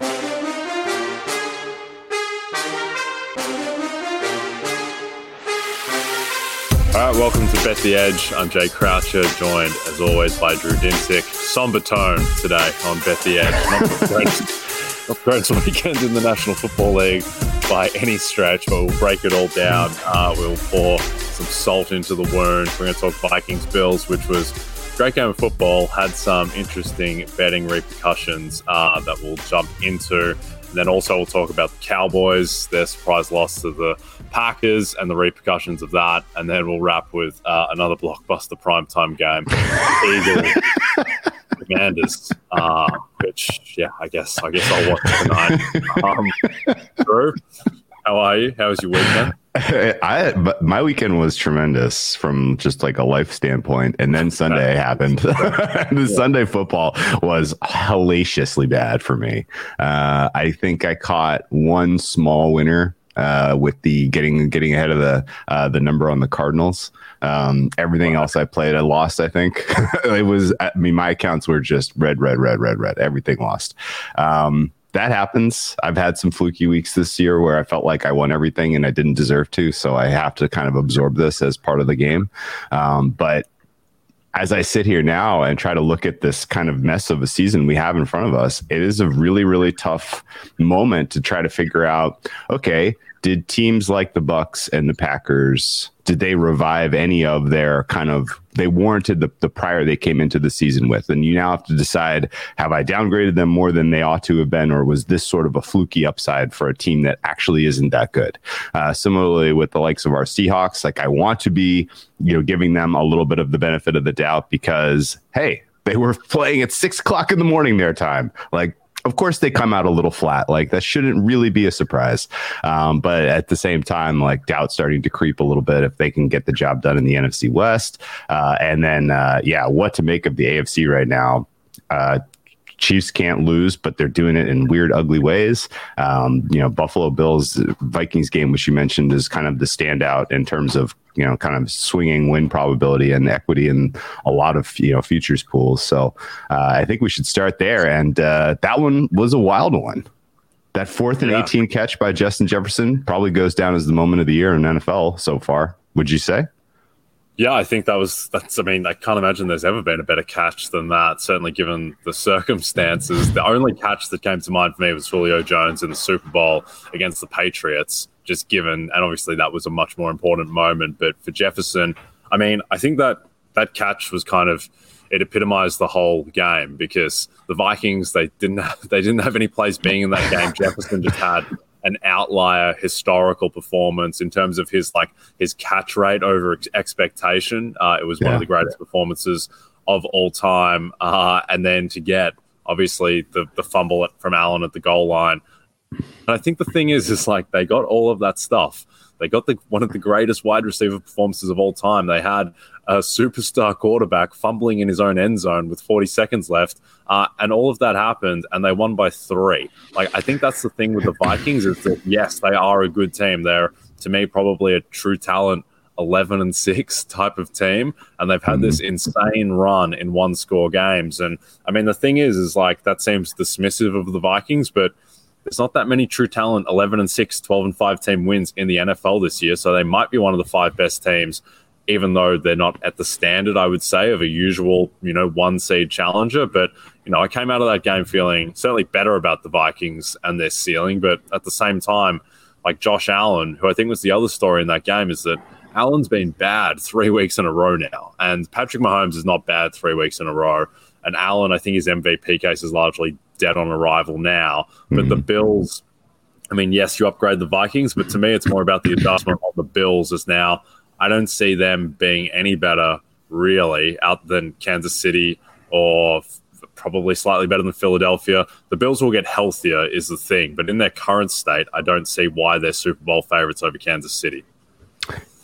All right, welcome to Bet the Edge. I'm Jay Croucher, joined as always by Drew Dinsick. Somber tone today on Bet the Edge. Not greatest, weekend in the National Football League by any stretch, but we'll break it all down. Uh, we'll pour some salt into the wound. We're going to talk Vikings Bills, which was great game of football, had some interesting betting repercussions uh, that we'll jump into. And then also we'll talk about the Cowboys, their surprise loss to the Packers, and the repercussions of that. And then we'll wrap with uh, another blockbuster primetime game, Eagles, Commanders. Uh, which, yeah, I guess I guess I'll watch tonight. Um, Drew, how are you? How was your weekend? I but my weekend was tremendous from just like a life standpoint, and then Sunday happened. the yeah. Sunday football was hellaciously bad for me. Uh, I think I caught one small winner uh, with the getting getting ahead of the uh, the number on the Cardinals. Um, everything else I played, I lost. I think it was. I mean, my accounts were just red, red, red, red, red. Everything lost. Um, that happens. I've had some fluky weeks this year where I felt like I won everything and I didn't deserve to. So I have to kind of absorb this as part of the game. Um, but as I sit here now and try to look at this kind of mess of a season we have in front of us, it is a really, really tough moment to try to figure out okay, did teams like the Bucks and the Packers did they revive any of their kind of they warranted the, the prior they came into the season with? And you now have to decide have i downgraded them more than they ought to have been or was this sort of a fluky upside for a team that actually isn't that good? Uh, similarly with the likes of our seahawks like i want to be you know giving them a little bit of the benefit of the doubt because hey they were playing at six o'clock in the morning their time. Like of course they come out a little flat. Like that shouldn't really be a surprise. Um, but at the same time like doubt starting to creep a little bit if they can get the job done in the nfc west. Uh, and then uh, yeah what to make of the afc right now. Uh, Chiefs can't lose, but they're doing it in weird, ugly ways. Um, you know, Buffalo Bills Vikings game, which you mentioned, is kind of the standout in terms of you know kind of swinging win probability and equity in a lot of you know futures pools. So uh, I think we should start there. And uh, that one was a wild one. That fourth and yeah. 18 catch by Justin Jefferson probably goes down as the moment of the year in NFL so far. Would you say? Yeah, I think that was that's. I mean, I can't imagine there's ever been a better catch than that. Certainly, given the circumstances, the only catch that came to mind for me was Julio Jones in the Super Bowl against the Patriots. Just given, and obviously that was a much more important moment. But for Jefferson, I mean, I think that that catch was kind of it epitomized the whole game because the Vikings they didn't have, they didn't have any place being in that game. Jefferson just had an outlier historical performance in terms of his like his catch rate over ex- expectation. Uh, it was yeah. one of the greatest performances of all time. Uh, and then to get obviously the the fumble from Allen at the goal line. And I think the thing is, is like they got all of that stuff. They got the one of the greatest wide receiver performances of all time. They had a superstar quarterback fumbling in his own end zone with 40 seconds left, uh, and all of that happened, and they won by three. Like I think that's the thing with the Vikings is that yes, they are a good team. They're to me probably a true talent 11 and 6 type of team and they've had mm-hmm. this insane run in one score games and i mean the thing is is like that seems dismissive of the vikings but there's not that many true talent 11 and 6 12 and 5 team wins in the nfl this year so they might be one of the five best teams even though they're not at the standard, I would say, of a usual, you know, one seed challenger. But, you know, I came out of that game feeling certainly better about the Vikings and their ceiling, but at the same time, like Josh Allen, who I think was the other story in that game, is that Allen's been bad three weeks in a row now, and Patrick Mahomes is not bad three weeks in a row. And Allen, I think his MVP case is largely dead on arrival now. But mm-hmm. the Bills, I mean, yes, you upgrade the Vikings, but to me, it's more about the adjustment of the Bills as now. I don't see them being any better, really, out than Kansas City or probably slightly better than Philadelphia. The Bills will get healthier, is the thing. But in their current state, I don't see why they're Super Bowl favorites over Kansas City.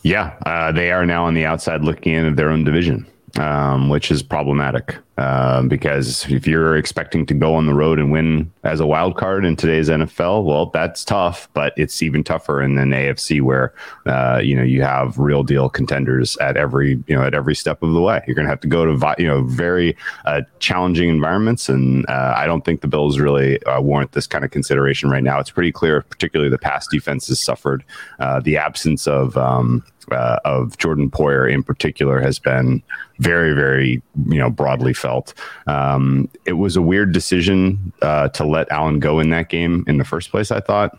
Yeah, uh, they are now on the outside looking in at their own division um, which is problematic um, because if you're expecting to go on the road and win as a wild card in today's NFL, well, that's tough, but it's even tougher in an AFC where uh, you know you have real deal contenders at every you know at every step of the way. You're going to have to go to you know very uh, challenging environments, and uh, I don't think the Bills really uh, warrant this kind of consideration right now. It's pretty clear, particularly the pass defense has suffered. Uh, the absence of um, uh, of Jordan Poyer in particular has been very, very, you know, broadly felt. Um, it was a weird decision uh, to let Allen go in that game in the first place. I thought.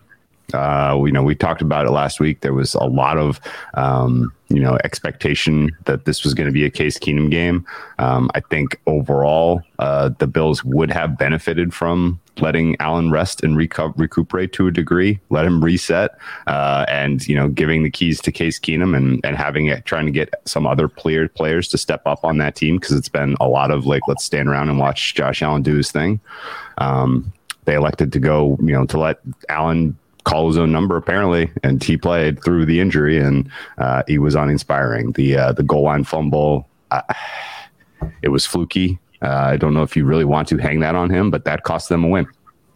Uh, you know, we talked about it last week. There was a lot of, um, you know, expectation that this was going to be a Case Keenum game. Um, I think overall, uh, the Bills would have benefited from letting Allen rest and recu- recuperate to a degree, let him reset, uh, and you know, giving the keys to Case Keenum and and having it trying to get some other player players to step up on that team because it's been a lot of like let's stand around and watch Josh Allen do his thing. Um, they elected to go, you know, to let Allen call his own number apparently, and he played through the injury, and uh, he was uninspiring. The uh, the goal line fumble, uh, it was fluky. Uh, I don't know if you really want to hang that on him, but that cost them a win.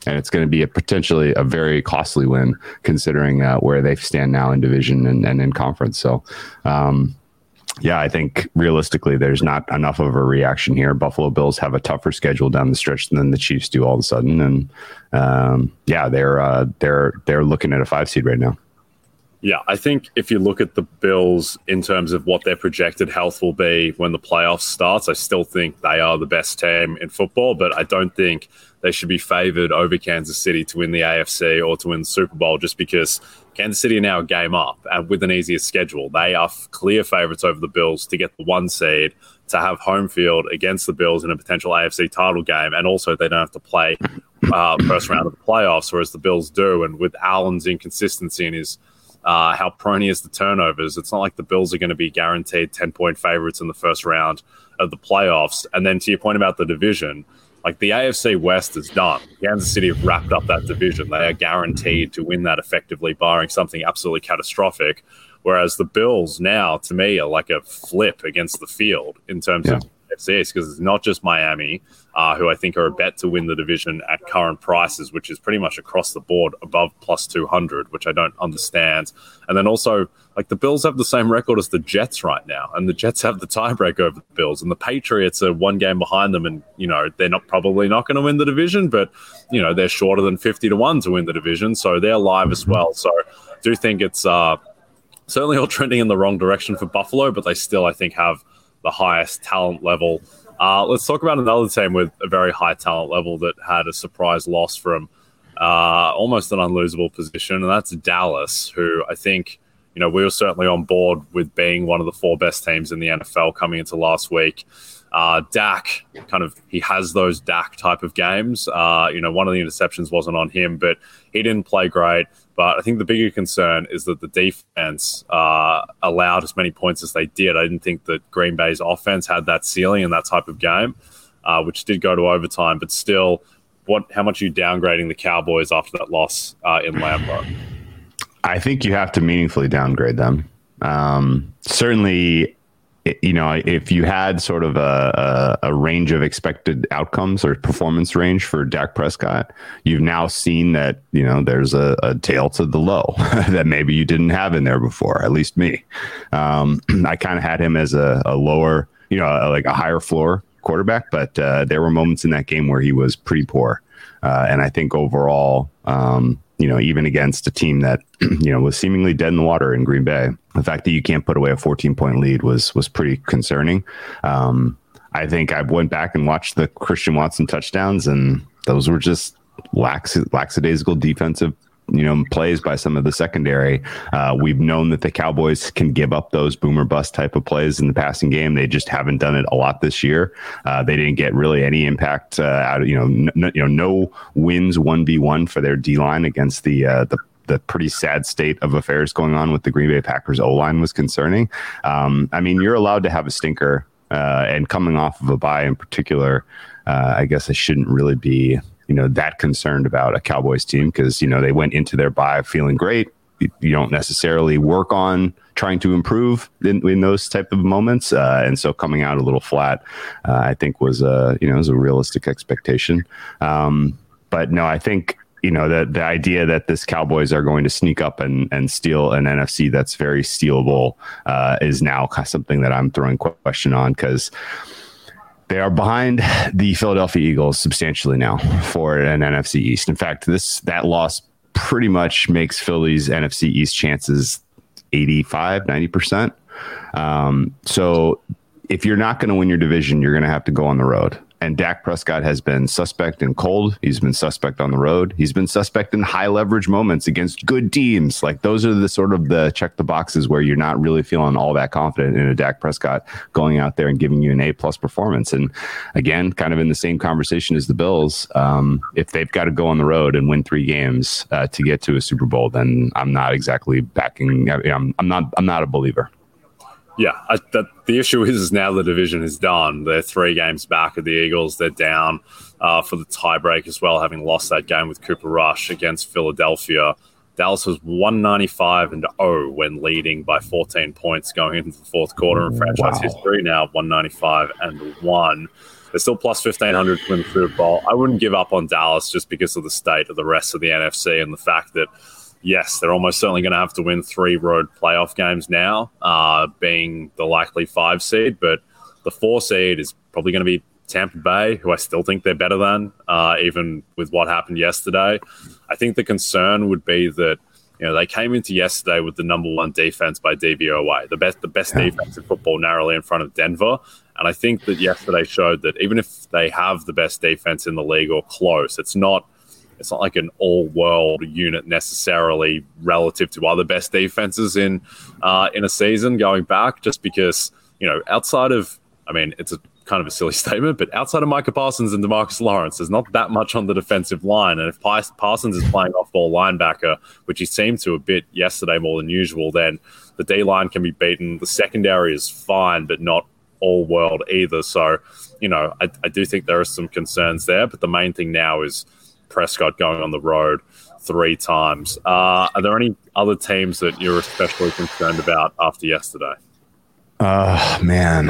And it's going to be a potentially a very costly win considering uh, where they stand now in division and, and in conference. So, um, yeah, I think realistically, there's not enough of a reaction here. Buffalo Bills have a tougher schedule down the stretch than the Chiefs do all of a sudden, and um, yeah, they're uh, they're they're looking at a five seed right now. Yeah, I think if you look at the Bills in terms of what their projected health will be when the playoffs starts, I still think they are the best team in football, but I don't think they should be favored over Kansas City to win the AFC or to win the Super Bowl just because Kansas City are now a game up and with an easier schedule. They are clear favorites over the Bills to get the one seed, to have home field against the Bills in a potential AFC title game, and also they don't have to play uh, first round of the playoffs, whereas the Bills do. And with Allen's inconsistency and his uh, how prone he is to turnovers. It's not like the Bills are going to be guaranteed 10 point favorites in the first round of the playoffs. And then to your point about the division, like the AFC West is done. Kansas City have wrapped up that division. They are guaranteed to win that effectively, barring something absolutely catastrophic. Whereas the Bills now, to me, are like a flip against the field in terms yeah. of AFC East because it's not just Miami, uh, who I think are a bet to win the division at current prices, which is pretty much across the board above plus 200, which I don't understand. And then also, like the Bills have the same record as the Jets right now, and the Jets have the tiebreak over the Bills, and the Patriots are one game behind them, and you know they're not probably not going to win the division, but you know they're shorter than 50 to one to win the division, so they're live as well. So I do think it's uh, certainly all trending in the wrong direction for Buffalo, but they still I think have the highest talent level. Uh, let's talk about another team with a very high talent level that had a surprise loss from uh, almost an unlosable position, and that's Dallas, who I think you know we were certainly on board with being one of the four best teams in the NFL coming into last week. Uh, Dak kind of he has those Dak type of games. Uh, you know, one of the interceptions wasn't on him, but he didn't play great. But I think the bigger concern is that the defense uh, allowed as many points as they did. I didn't think that Green Bay's offense had that ceiling in that type of game, uh, which did go to overtime. But still, what? How much are you downgrading the Cowboys after that loss uh, in Lambeau? I think you have to meaningfully downgrade them. Um, certainly, you know, if you had sort of a, a, a, range of expected outcomes or performance range for Dak Prescott, you've now seen that, you know, there's a, a tail to the low that maybe you didn't have in there before, at least me. Um, I kind of had him as a, a lower, you know, like a higher floor quarterback, but uh, there were moments in that game where he was pretty poor. Uh, and I think overall, um, you know, even against a team that, you know, was seemingly dead in the water in Green Bay, the fact that you can't put away a 14 point lead was was pretty concerning. Um, I think I went back and watched the Christian Watson touchdowns, and those were just lax, lackadaisical defensive you know plays by some of the secondary. Uh, we've known that the Cowboys can give up those boomer bust type of plays in the passing game. They just haven't done it a lot this year. Uh, they didn't get really any impact uh, out of you know n- you know no wins one v one for their D line against the uh, the the pretty sad state of affairs going on with the Green Bay Packers O line was concerning. Um, I mean, you're allowed to have a stinker, uh, and coming off of a bye in particular, uh, I guess I shouldn't really be you know that concerned about a Cowboys team because you know they went into their bye feeling great. You, don't necessarily work on trying to improve in, in those type of moments, uh, and so coming out a little flat, uh, I think was a you know was a realistic expectation. Um, but no, I think you know the the idea that this Cowboys are going to sneak up and and steal an NFC that's very stealable uh, is now something that I'm throwing question on because they are behind the Philadelphia Eagles substantially now for an NFC East. In fact, this that loss pretty much makes Philly's NFC East chances 85, 90%. Um, so if you're not going to win your division, you're going to have to go on the road. And Dak Prescott has been suspect in cold. He's been suspect on the road. He's been suspect in high leverage moments against good teams. Like those are the sort of the check the boxes where you're not really feeling all that confident in a Dak Prescott going out there and giving you an A plus performance. And again, kind of in the same conversation as the Bills, um, if they've got to go on the road and win three games uh, to get to a Super Bowl, then I'm not exactly backing. I'm, I'm not. I'm not a believer. Yeah, I, the, the issue is, is now the division is done. They're three games back of the Eagles. They're down uh, for the tiebreak as well, having lost that game with Cooper Rush against Philadelphia. Dallas was 195 and 0 when leading by 14 points going into the fourth quarter in franchise wow. history. Now 195 and 1. They're still plus 1500 to win the Super Bowl. I wouldn't give up on Dallas just because of the state of the rest of the NFC and the fact that yes, they're almost certainly going to have to win three road playoff games now, uh, being the likely five seed. But the four seed is probably going to be Tampa Bay, who I still think they're better than, uh, even with what happened yesterday. I think the concern would be that you know they came into yesterday with the number one defense by DVOA, the best the best yeah. defense in football, narrowly in front of Denver. And I think that yesterday showed that even if they have the best defense in the league or close, it's not it's not like an all-world unit necessarily relative to other best defenses in uh, in a season going back. Just because you know, outside of, I mean, it's a kind of a silly statement, but outside of Micah Parsons and Demarcus Lawrence, there's not that much on the defensive line. And if Parsons is playing off-ball linebacker, which he seemed to a bit yesterday more than usual, then the D line can be beaten. The secondary is fine, but not all world either. So, you know, I, I do think there are some concerns there. But the main thing now is Prescott going on the road three times. Uh, are there any other teams that you're especially concerned about after yesterday? Uh, man.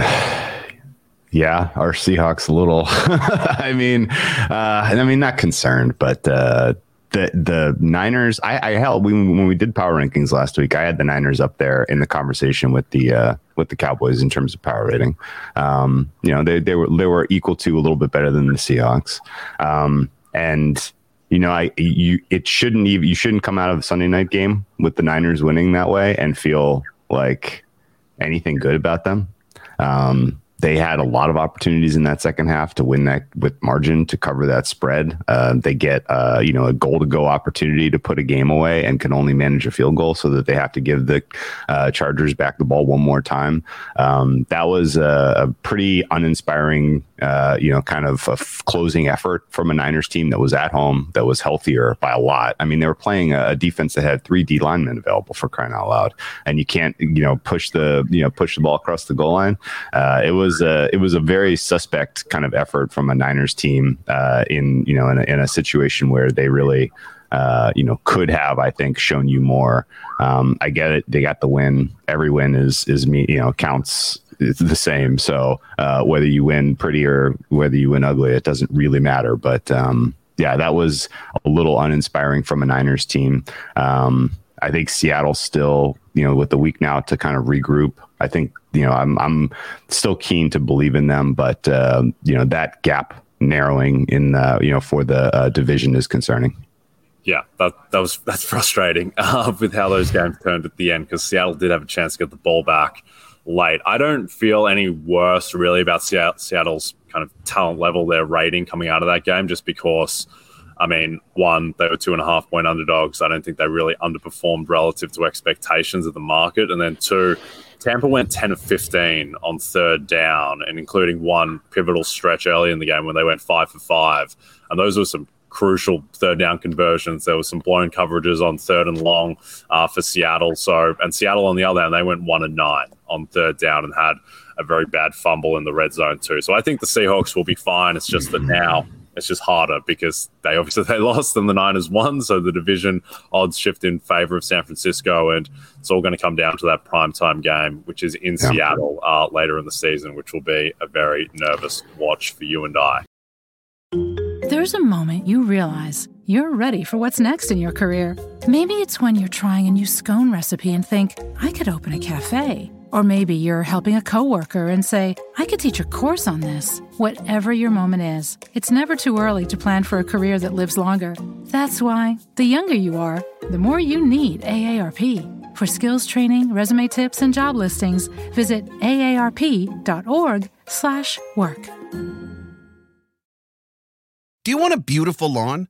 Yeah, our Seahawks a little. I mean, uh, I mean, not concerned, but uh, the the Niners. I, I held we, when we did power rankings last week. I had the Niners up there in the conversation with the uh, with the Cowboys in terms of power rating. Um, you know, they they were they were equal to a little bit better than the Seahawks. Um, and you know, I you it shouldn't even you shouldn't come out of the Sunday night game with the Niners winning that way and feel like anything good about them. Um, they had a lot of opportunities in that second half to win that with margin to cover that spread. Uh, they get uh, you know a goal to go opportunity to put a game away and can only manage a field goal, so that they have to give the uh, Chargers back the ball one more time. Um, that was a, a pretty uninspiring uh, you know, kind of closing effort from a Niners team that was at home, that was healthier by a lot. I mean, they were playing a, a defense that had three D linemen available for crying out loud, and you can't, you know, push the, you know, push the ball across the goal line. Uh, it was a, it was a very suspect kind of effort from a Niners team uh, in, you know, in a, in a situation where they really. Uh, you know, could have I think shown you more. Um, I get it; they got the win. Every win is is me, you know, counts the same. So uh, whether you win pretty or whether you win ugly, it doesn't really matter. But um, yeah, that was a little uninspiring from a Niners team. Um, I think Seattle still, you know, with the week now to kind of regroup. I think you know I'm I'm still keen to believe in them, but uh, you know that gap narrowing in the you know for the uh, division is concerning. Yeah, that that was that's frustrating uh, with how those games turned at the end because Seattle did have a chance to get the ball back late. I don't feel any worse really about Seattle's kind of talent level, their rating coming out of that game, just because. I mean, one, they were two and a half point underdogs. I don't think they really underperformed relative to expectations of the market. And then two, Tampa went 10 of 15 on third down, and including one pivotal stretch early in the game when they went five for five. And those were some crucial third down conversions. There was some blown coverages on third and long uh, for Seattle. So, and Seattle on the other hand, they went one and nine on third down and had a very bad fumble in the red zone too. So I think the Seahawks will be fine. It's just that now it's just harder because they obviously they lost and the Niners won, so the division odds shift in favor of San Francisco, and it's all going to come down to that primetime game, which is in yeah. Seattle uh, later in the season, which will be a very nervous watch for you and I. There's a moment you realize you're ready for what's next in your career. Maybe it's when you're trying a new scone recipe and think, I could open a cafe. Or maybe you're helping a coworker and say, I could teach a course on this. Whatever your moment is, it's never too early to plan for a career that lives longer. That's why, the younger you are, the more you need AARP. For skills training, resume tips, and job listings, visit aarp.org/work. Do you want a beautiful lawn?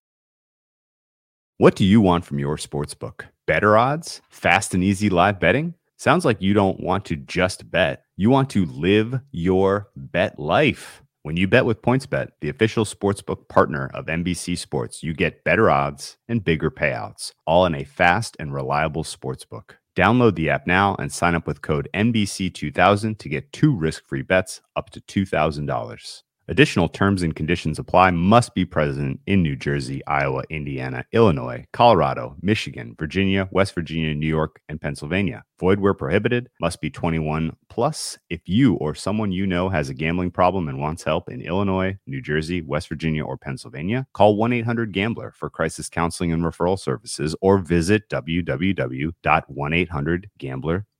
What do you want from your sports book? Better odds? Fast and easy live betting? Sounds like you don't want to just bet. You want to live your bet life. When you bet with PointsBet, the official sportsbook partner of NBC Sports, you get better odds and bigger payouts, all in a fast and reliable sportsbook. Download the app now and sign up with code NBC2000 to get two risk free bets up to $2,000. Additional terms and conditions apply, must be present in New Jersey, Iowa, Indiana, Illinois, Colorado, Michigan, Virginia, West Virginia, New York, and Pennsylvania. Void where prohibited, must be 21 plus. If you or someone you know has a gambling problem and wants help in Illinois, New Jersey, West Virginia, or Pennsylvania, call 1 800 Gambler for crisis counseling and referral services or visit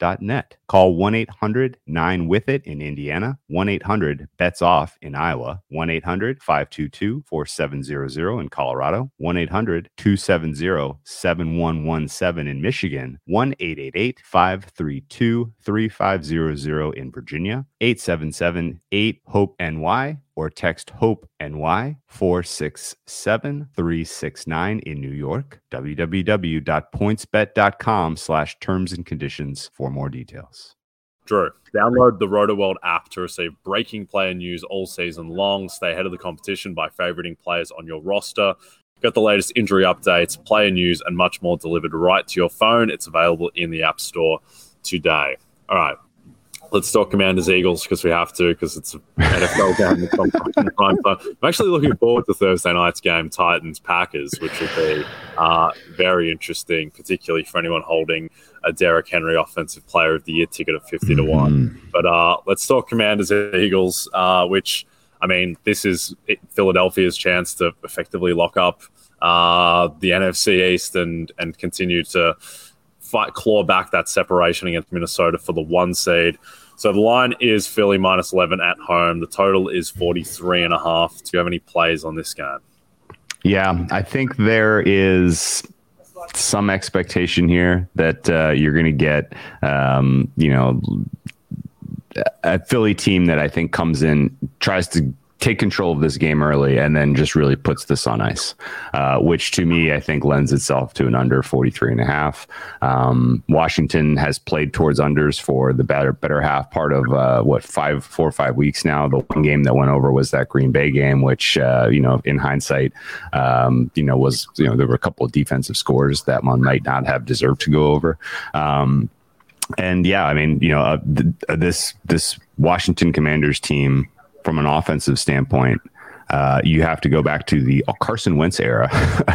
www.1800Gambler.net. Call 1 800 9 with it in Indiana, 1 800 bets off in Iowa, 1 800 522 4700 in Colorado, 1 800 270 7117 in Michigan, 1 888 532 3500 in Virginia, 877 8 HOPE NY, or text HOPE NY 467369 in New York. www.pointsbet.com slash terms and conditions for more details. Drew, download the RotoWorld app to receive breaking player news all season long. Stay ahead of the competition by favoriting players on your roster. Get the latest injury updates, player news, and much more delivered right to your phone. It's available in the App Store today. All right. Let's talk Commanders Eagles because we have to because it's an NFL game. I'm actually looking forward to Thursday night's game, Titans Packers, which will be uh, very interesting, particularly for anyone holding a Derrick Henry Offensive Player of the Year ticket of 50 to 1. Mm-hmm. But uh, let's talk Commanders Eagles, uh, which I mean, this is Philadelphia's chance to effectively lock up uh, the NFC East and and continue to fight claw back that separation against Minnesota for the one seed. So the line is Philly minus 11 at home. The total is 43 and a half. Do you have any plays on this game? Yeah, I think there is some expectation here that uh, you're going to get, um, you know, a Philly team that I think comes in, tries to take control of this game early and then just really puts this on ice, uh, which to me, I think lends itself to an under 43 and a half. Um, Washington has played towards unders for the better, better half part of uh, what five, four or five weeks now. The one game that went over was that Green Bay game, which, uh, you know, in hindsight, um, you know, was, you know, there were a couple of defensive scores that one might not have deserved to go over. Um, and yeah, I mean, you know, uh, th- this this Washington Commanders team from an offensive standpoint, uh, you have to go back to the Carson Wentz era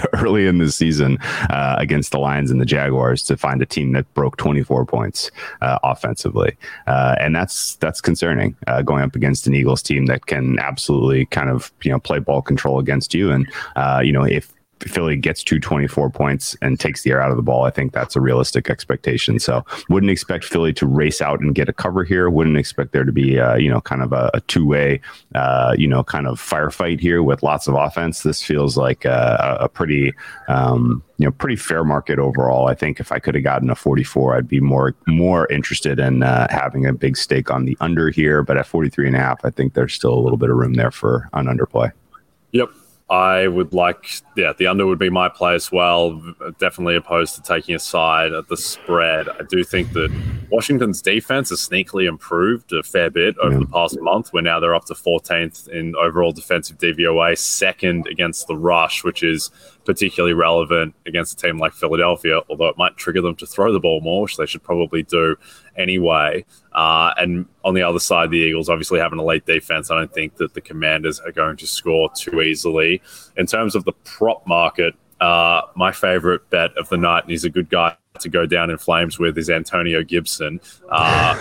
early in the season uh, against the Lions and the Jaguars to find a team that broke 24 points uh, offensively, uh, and that's that's concerning uh, going up against an Eagles team that can absolutely kind of you know play ball control against you, and uh, you know if Philly gets to 24 points and takes the air out of the ball, I think that's a realistic expectation. So wouldn't expect Philly to race out and get a cover here. Wouldn't expect there to be, you know, kind of a, a two way, uh, you know, kind of firefight here with lots of offense. This feels like a, a pretty, um, you know, pretty fair market overall. I think if I could have gotten a 44, I'd be more more interested in uh, having a big stake on the under here. But at 43 and a half, I think there's still a little bit of room there for an underplay. Yep, I would like, yeah, the under would be my play as well. Definitely opposed to taking a side at the spread. I do think that Washington's defense has sneakily improved a fair bit over yeah. the past month, where now they're up to 14th in overall defensive DVOA, second against the rush, which is particularly relevant against a team like Philadelphia, although it might trigger them to throw the ball more, which they should probably do anyway. Uh, and on the other side, the Eagles obviously have an elite defense. I don't think that the Commanders are going to score too easily. In terms of the prop market, uh, my favorite bet of the night, and he's a good guy to go down in flames with, is Antonio Gibson, uh,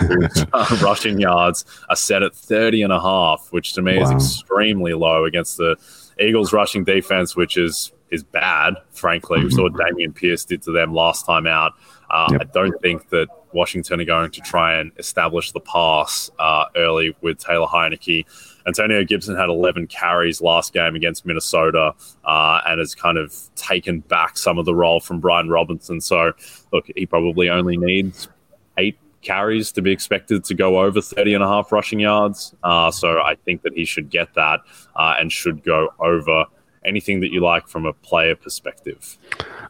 rushing yards are set at 30 and a half, which to me wow. is extremely low against the Eagles rushing defense, which is is bad, frankly. We saw what Dameon Pierce did to them last time out. Uh, yep. I don't think that Washington are going to try and establish the pass uh, early with Taylor Heinicke. Antonio Gibson had 11 carries last game against Minnesota uh, and has kind of taken back some of the role from Brian Robinson. So, look, he probably only needs eight carries to be expected to go over 30 and a half rushing yards. Uh, so I think that he should get that uh, and should go over anything that you like from a player perspective.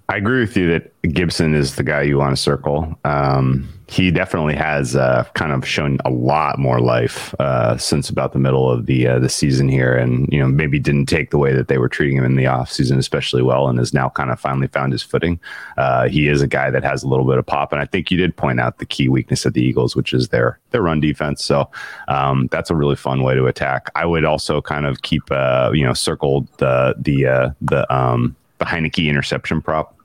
I agree with you that Gibson is the guy you want to circle. Um, he definitely has uh, kind of shown a lot more life uh, since about the middle of the uh, the season here, and you know maybe didn't take the way that they were treating him in the off season especially well, and has now kind of finally found his footing. Uh, he is a guy that has a little bit of pop, and I think you did point out the key weakness of the Eagles, which is their their run defense. So um, that's a really fun way to attack. I would also kind of keep uh, you know circled the the uh, the um, the Heinicke interception prop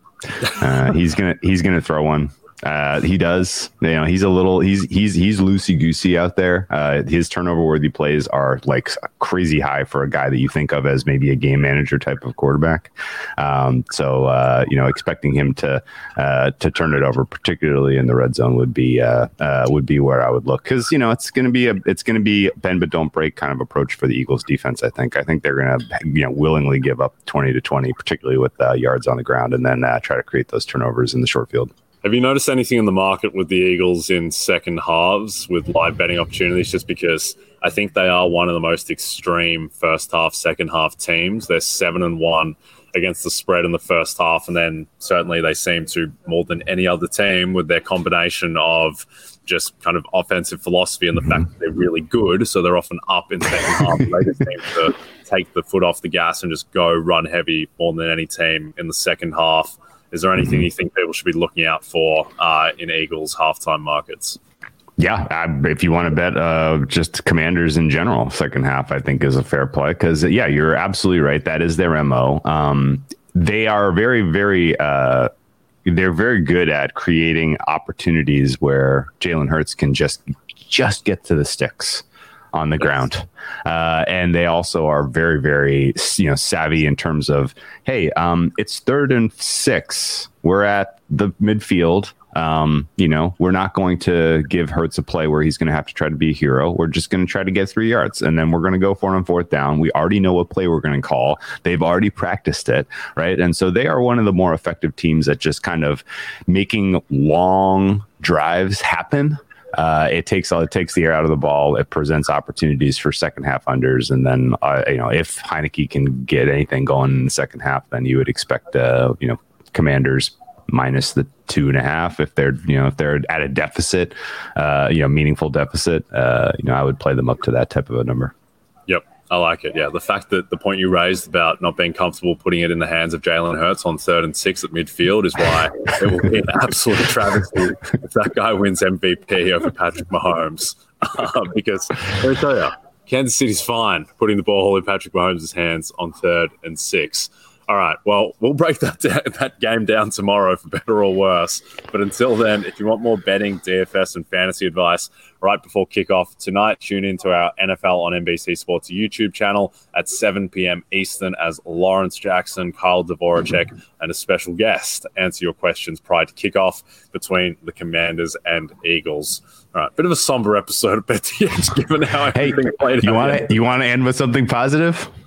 he's gonna he's gonna throw one. Uh, he does. You know, he's a little he's he's he's loosey goosey out there. Uh, his turnover worthy plays are like crazy high for a guy that you think of as maybe a game manager type of quarterback. Um, so uh, you know, expecting him to uh, to turn it over, particularly in the red zone, would be uh, uh, would be where I would look because you know it's going to be a it's going to be bend but don't break kind of approach for the Eagles defense. I think I think they're going to you know willingly give up twenty to twenty, particularly with yards on the ground, and then try to create those turnovers in the short field. Have you noticed anything in the market with the Eagles in second halves with live betting opportunities? Just because I think they are one of the most extreme first half, second half teams. They're seven and one against the spread in the first half, and then certainly they seem to more than any other team with their combination of just kind of offensive philosophy and the mm-hmm. fact that they're really good, so they're often up in second half. They just seem to take the foot off the gas and just go run heavy more than any team in the second half. Is there anything mm-hmm. you think people should be looking out for uh, in Eagles halftime markets? Yeah, I, if you want to bet uh, just commanders in general, second half, I think is a fair play because, yeah, you're absolutely right. That is their MO. Um, they are very, very, uh, they're very good at creating opportunities where Jalen Hurts can just just get to the sticks on the yes. ground. Uh, and they also are very, very, you know, savvy in terms of, hey, um, it's third and six. We're at the midfield. Um, you know, we're not going to give Hurts a play where he's going to have to try to be a hero. We're just going to try to get three yards, and then we're going to go for it on fourth down. We already know what play we're going to call. They've already practiced it, right? And so they are one of the more effective teams at just kind of making long drives happen uh, it takes all it takes the air out of the ball. It presents opportunities for second half unders, and then uh, you know if Heinicke can get anything going in the second half, then you would expect uh, you know Commanders minus the two and a half if they're you know if they're at a deficit, uh, you know meaningful deficit. Uh, you know I would play them up to that type of a number. I like it. Yeah, the fact that the point you raised about not being comfortable putting it in the hands of Jalen Hurts on third and six at midfield is why it will be an absolute travesty if that guy wins MVP over Patrick Mahomes. Uh, because let me tell you, Kansas City's fine putting the ball in Patrick Mahomes' hands on third and six. All right. Well, we'll break that that game down tomorrow for better or worse. But until then, if you want more betting, DFS, and fantasy advice right before kickoff tonight, tune into our NFL on NBC Sports YouTube channel at 7 p.m. Eastern as Lawrence Jackson, Kyle Dvorchak, and a special guest answer your questions prior to kickoff between the Commanders and Eagles. All right, bit of a somber episode of Bet the Edge given how hey, everything played you out. want to you want to end with something positive?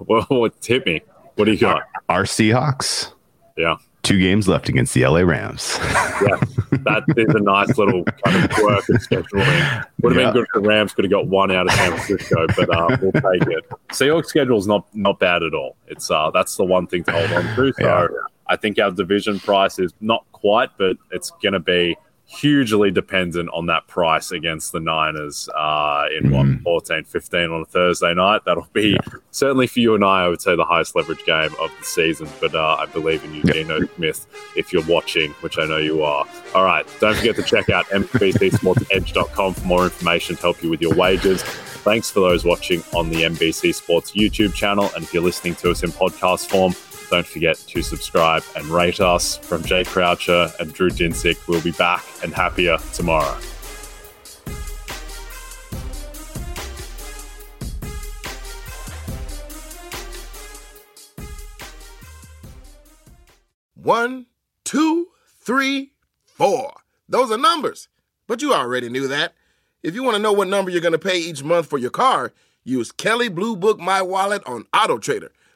Well, hit me. What do you got? Our Seahawks. Yeah. Two games left against the LA Rams. yeah, that is a nice little kind of quirk of scheduling. Would have Yeah. been good if the Rams could have got one out of San Francisco, but uh, we'll take it. Seahawks schedule is not not bad at all. It's uh, that's the one thing to hold on to. So Yeah. I think our division price is not quite, but it's going to be hugely dependent on that price against the Niners uh, in what Mhm. 14, 15 on a Thursday night. That'll be certainly for you and I. I would say the highest leverage game of the season. But uh, I believe in you, Yeah. Geno Smith, if you're watching, which I know you are. All right, don't forget to check out nbcsportsedge.com for more information to help you with your wages. Thanks for those watching on the NBC Sports YouTube channel, and if you're listening to us in podcast form. Don't forget to subscribe and rate us. From Jay Croucher and Drew Dinsick, we'll be back and happier tomorrow. One, two, three, four. Those are numbers. But you already knew that. If you want to know what number you're going to pay each month for your car, use Kelley Blue Book My Wallet on Auto Trader.